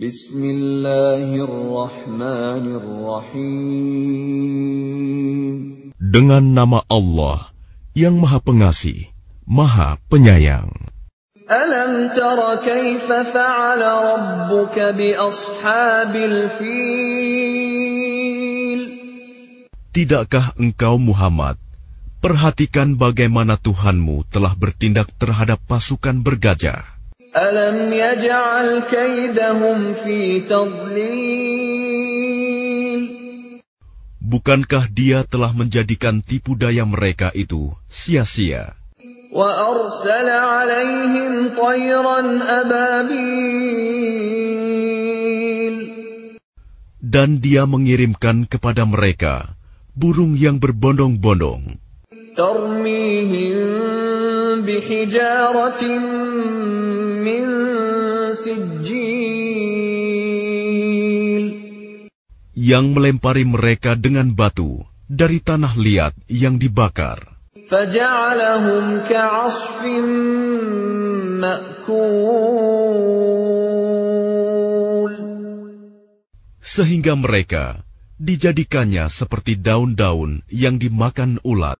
Bismillahirrahmanirrahim. Dengan nama Allah yang Maha Pengasih, Maha Penyayang. Alam tara kaifa fa'ala rabbuka bi ashabil fil? Tidakkah engkau Muhammad perhatikan bagaimana Tuhanmu telah bertindak terhadap pasukan bergajah? Alam yaj'al kaidahum fi tadlil. Bukankah dia telah menjadikan tipu daya mereka itu sia-sia? Wa arsala alaihim tayran. Dan dia mengirimkan kepada mereka burung yang berbondong-bondong. Tarmihim yang melempari mereka dengan batu dari tanah liat yang dibakar. Sehingga mereka dijadikannya seperti daun-daun yang dimakan ulat.